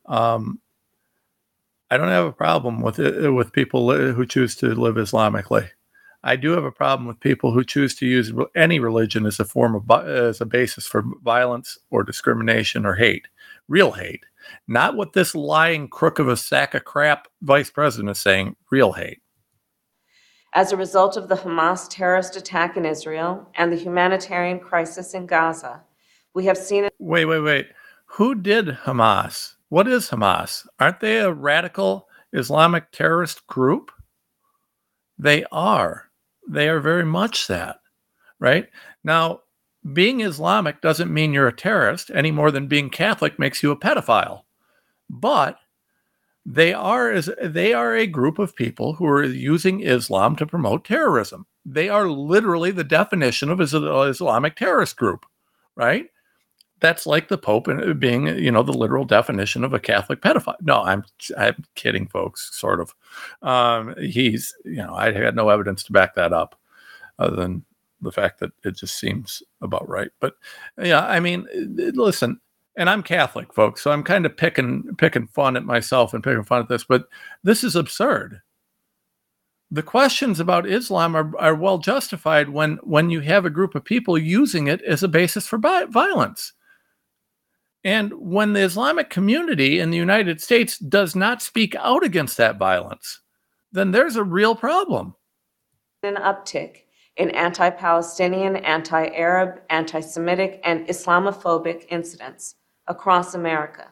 Um, I don't have a problem with it, with people who choose to live Islamically. I do have a problem with people who choose to use any religion as a form of as a basis for violence or discrimination or hate, real hate, not what this lying crook of a sack of crap vice president is saying. Real hate. As a result of the Hamas terrorist attack in Israel and the humanitarian crisis in Gaza, we have seen a Wait, wait, wait. Who did Hamas? What is Hamas? Aren't they a radical Islamic terrorist group? They are. They are very much that, right? Now, being Islamic doesn't mean you're a terrorist any more than being Catholic makes you a pedophile. But they are as they are a group of people who are using Islam to promote terrorism. They are literally the definition of an Islamic terrorist group, right? That's like the Pope being, you know, the literal definition of a Catholic pedophile. No, I'm I'm kidding, folks. Sort of. Um, he's, you know, I had no evidence to back that up, other than the fact that it just seems about right. But yeah, I mean, eh, listen, and I'm Catholic, folks, so I'm kind of picking picking fun at myself and picking fun at this, but this is absurd. The questions about Islam are, are well justified when when you have a group of people using it as a basis for vi- violence. And when the Islamic community in the United States does not speak out against that violence, then there's a real problem. an uptick in anti Palestinian, anti Arab, anti Semitic, and Islamophobic incidents across America,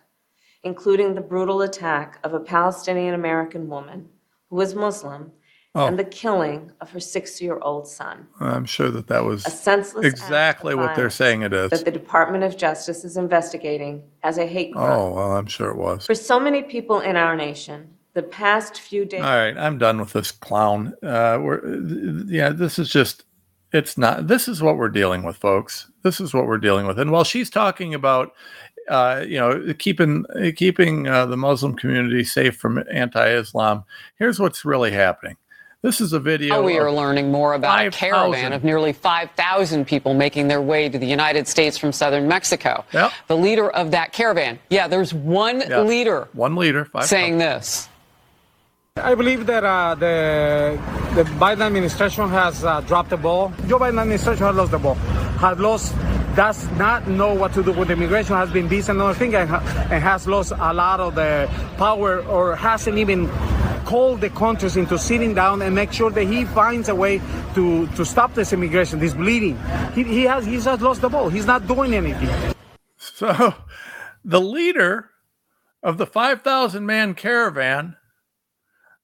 including the brutal attack of a Palestinian American woman who was Muslim Oh. and the killing of her six year old son. I'm sure that that was A senseless act exactly what they're saying it is. That the Department of Justice is investigating as a hate crime. Oh, well, I'm sure it was. For so many people in our nation, the past few days. All right, I'm done with this clown. Uh, we're, yeah, this is just, it's not, this is what we're dealing with, folks. This is what we're dealing with. And while she's talking about, uh, you know, keeping keeping uh, the Muslim community safe from anti-Islam, here's what's really happening. This is a video. Now we are learning more about a 5,000 caravan of nearly 5,000 people making their way to the United States from southern Mexico. Yep. The leader of that caravan, yeah, there's one Yeah. leader One leader. Five saying this. I believe that uh, the the Biden administration has uh, dropped the ball. Joe Biden administration has lost the ball. Has lost, does not know what to do with immigration. Has been this and another thing, and, and has lost a lot of the power, or hasn't even called the countries into sitting down and make sure that he finds a way to to stop this immigration, this bleeding. He, he has he's just lost the ball. He's not doing anything. So the leader of the 5,000 man caravan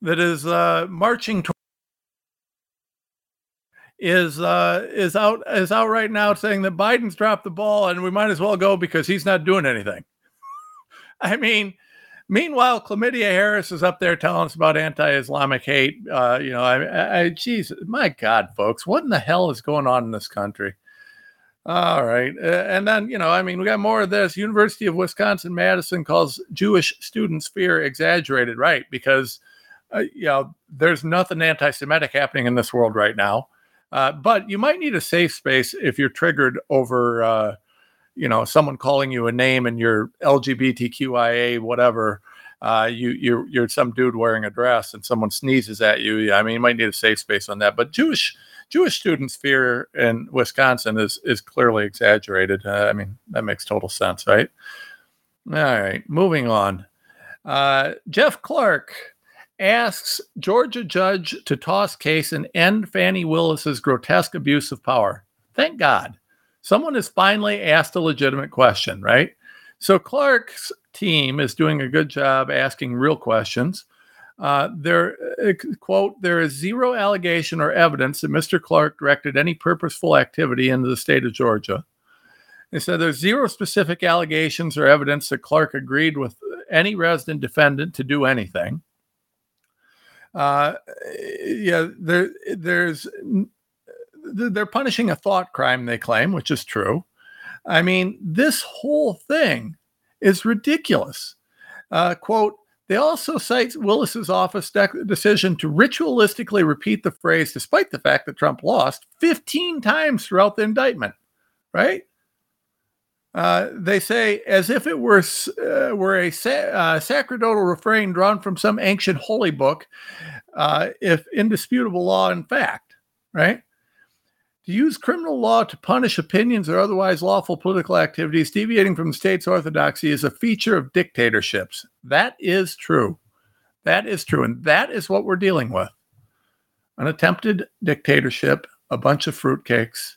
that is uh, marching to- is uh, is out is out right now saying that Biden's dropped the ball and we might as well go because he's not doing anything. I mean, meanwhile, Chlamydia Harris is up there telling us about anti-Islamic hate. Uh, you know, I, I, geez, my God, folks, what in the hell is going on in this country? All right, uh, and then you know, I mean, we got more of this. University of Wisconsin Madison calls Jewish students' fear exaggerated, right? Because uh, you know, there's nothing anti-Semitic happening in this world right now. Uh, but you might need a safe space if you're triggered over, uh, you know, someone calling you a name and you're LGBTQIA, whatever. Uh, you you're you're some dude wearing a dress and someone sneezes at you. I mean, you might need a safe space on that. But Jewish Jewish students' fear in Wisconsin is is clearly exaggerated. Uh, I mean, that makes total sense, right? All right, moving on. Uh, Jeff Clark asks Georgia judge to toss case and end Fani Willis's grotesque abuse of power. Thank God. Someone has finally asked a legitimate question, right? So Clark's team is doing a good job asking real questions. Uh, there, uh, quote, there is zero allegation or evidence that Mr. Clark directed any purposeful activity into the state of Georgia. They said there's zero specific allegations or evidence that Clark agreed with any resident defendant to do anything uh, yeah, there, there's they're punishing a thought crime. They claim, which is true. I mean, this whole thing is ridiculous. Uh, quote. They also cite Willis's office de- decision to ritualistically repeat the phrase, despite the fact that Trump lost 15 times throughout the indictment. Right? Uh, they say as if it were uh, were a sa- uh, sacerdotal refrain drawn from some ancient holy book, uh, if indisputable law in fact, right? To use criminal law to punish opinions or otherwise lawful political activities deviating from the state's orthodoxy is a feature of dictatorships. That is true. That is true, and that is what we're dealing with: an attempted dictatorship, a bunch of fruitcakes,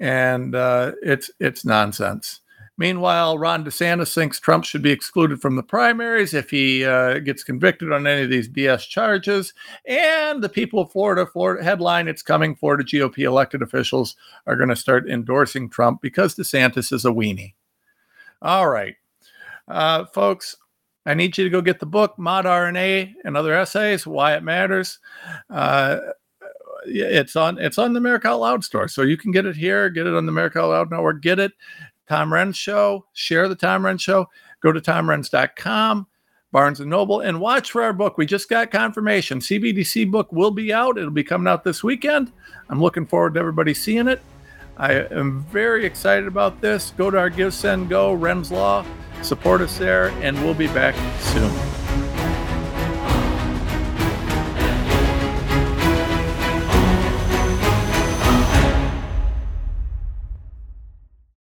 and uh, it's it's nonsense. Meanwhile, Ron DeSantis thinks Trump should be excluded from the primaries if he uh, gets convicted on any of these BS charges. And the people of Florida, Florida headline, it's coming. Florida GOP elected officials are going to start endorsing Trump because DeSantis is a weenie. All right, uh, folks, I need you to go get the book, Mod RNA and Other Essays, Why It Matters. Uh, it's on it's on the America Out Loud store, so you can get it here, get it on the America Out Loud Network, get it Tom Renz Show. Share the Tom Renz Show. Go to tomrenz.com, Barnes and Noble, and watch for our book. We just got confirmation. CBDC book will be out. It'll be coming out this weekend. I'm looking forward to everybody seeing it. I am very excited about this. Go to our Give Send Go Renz Law. Support us there, and we'll be back soon.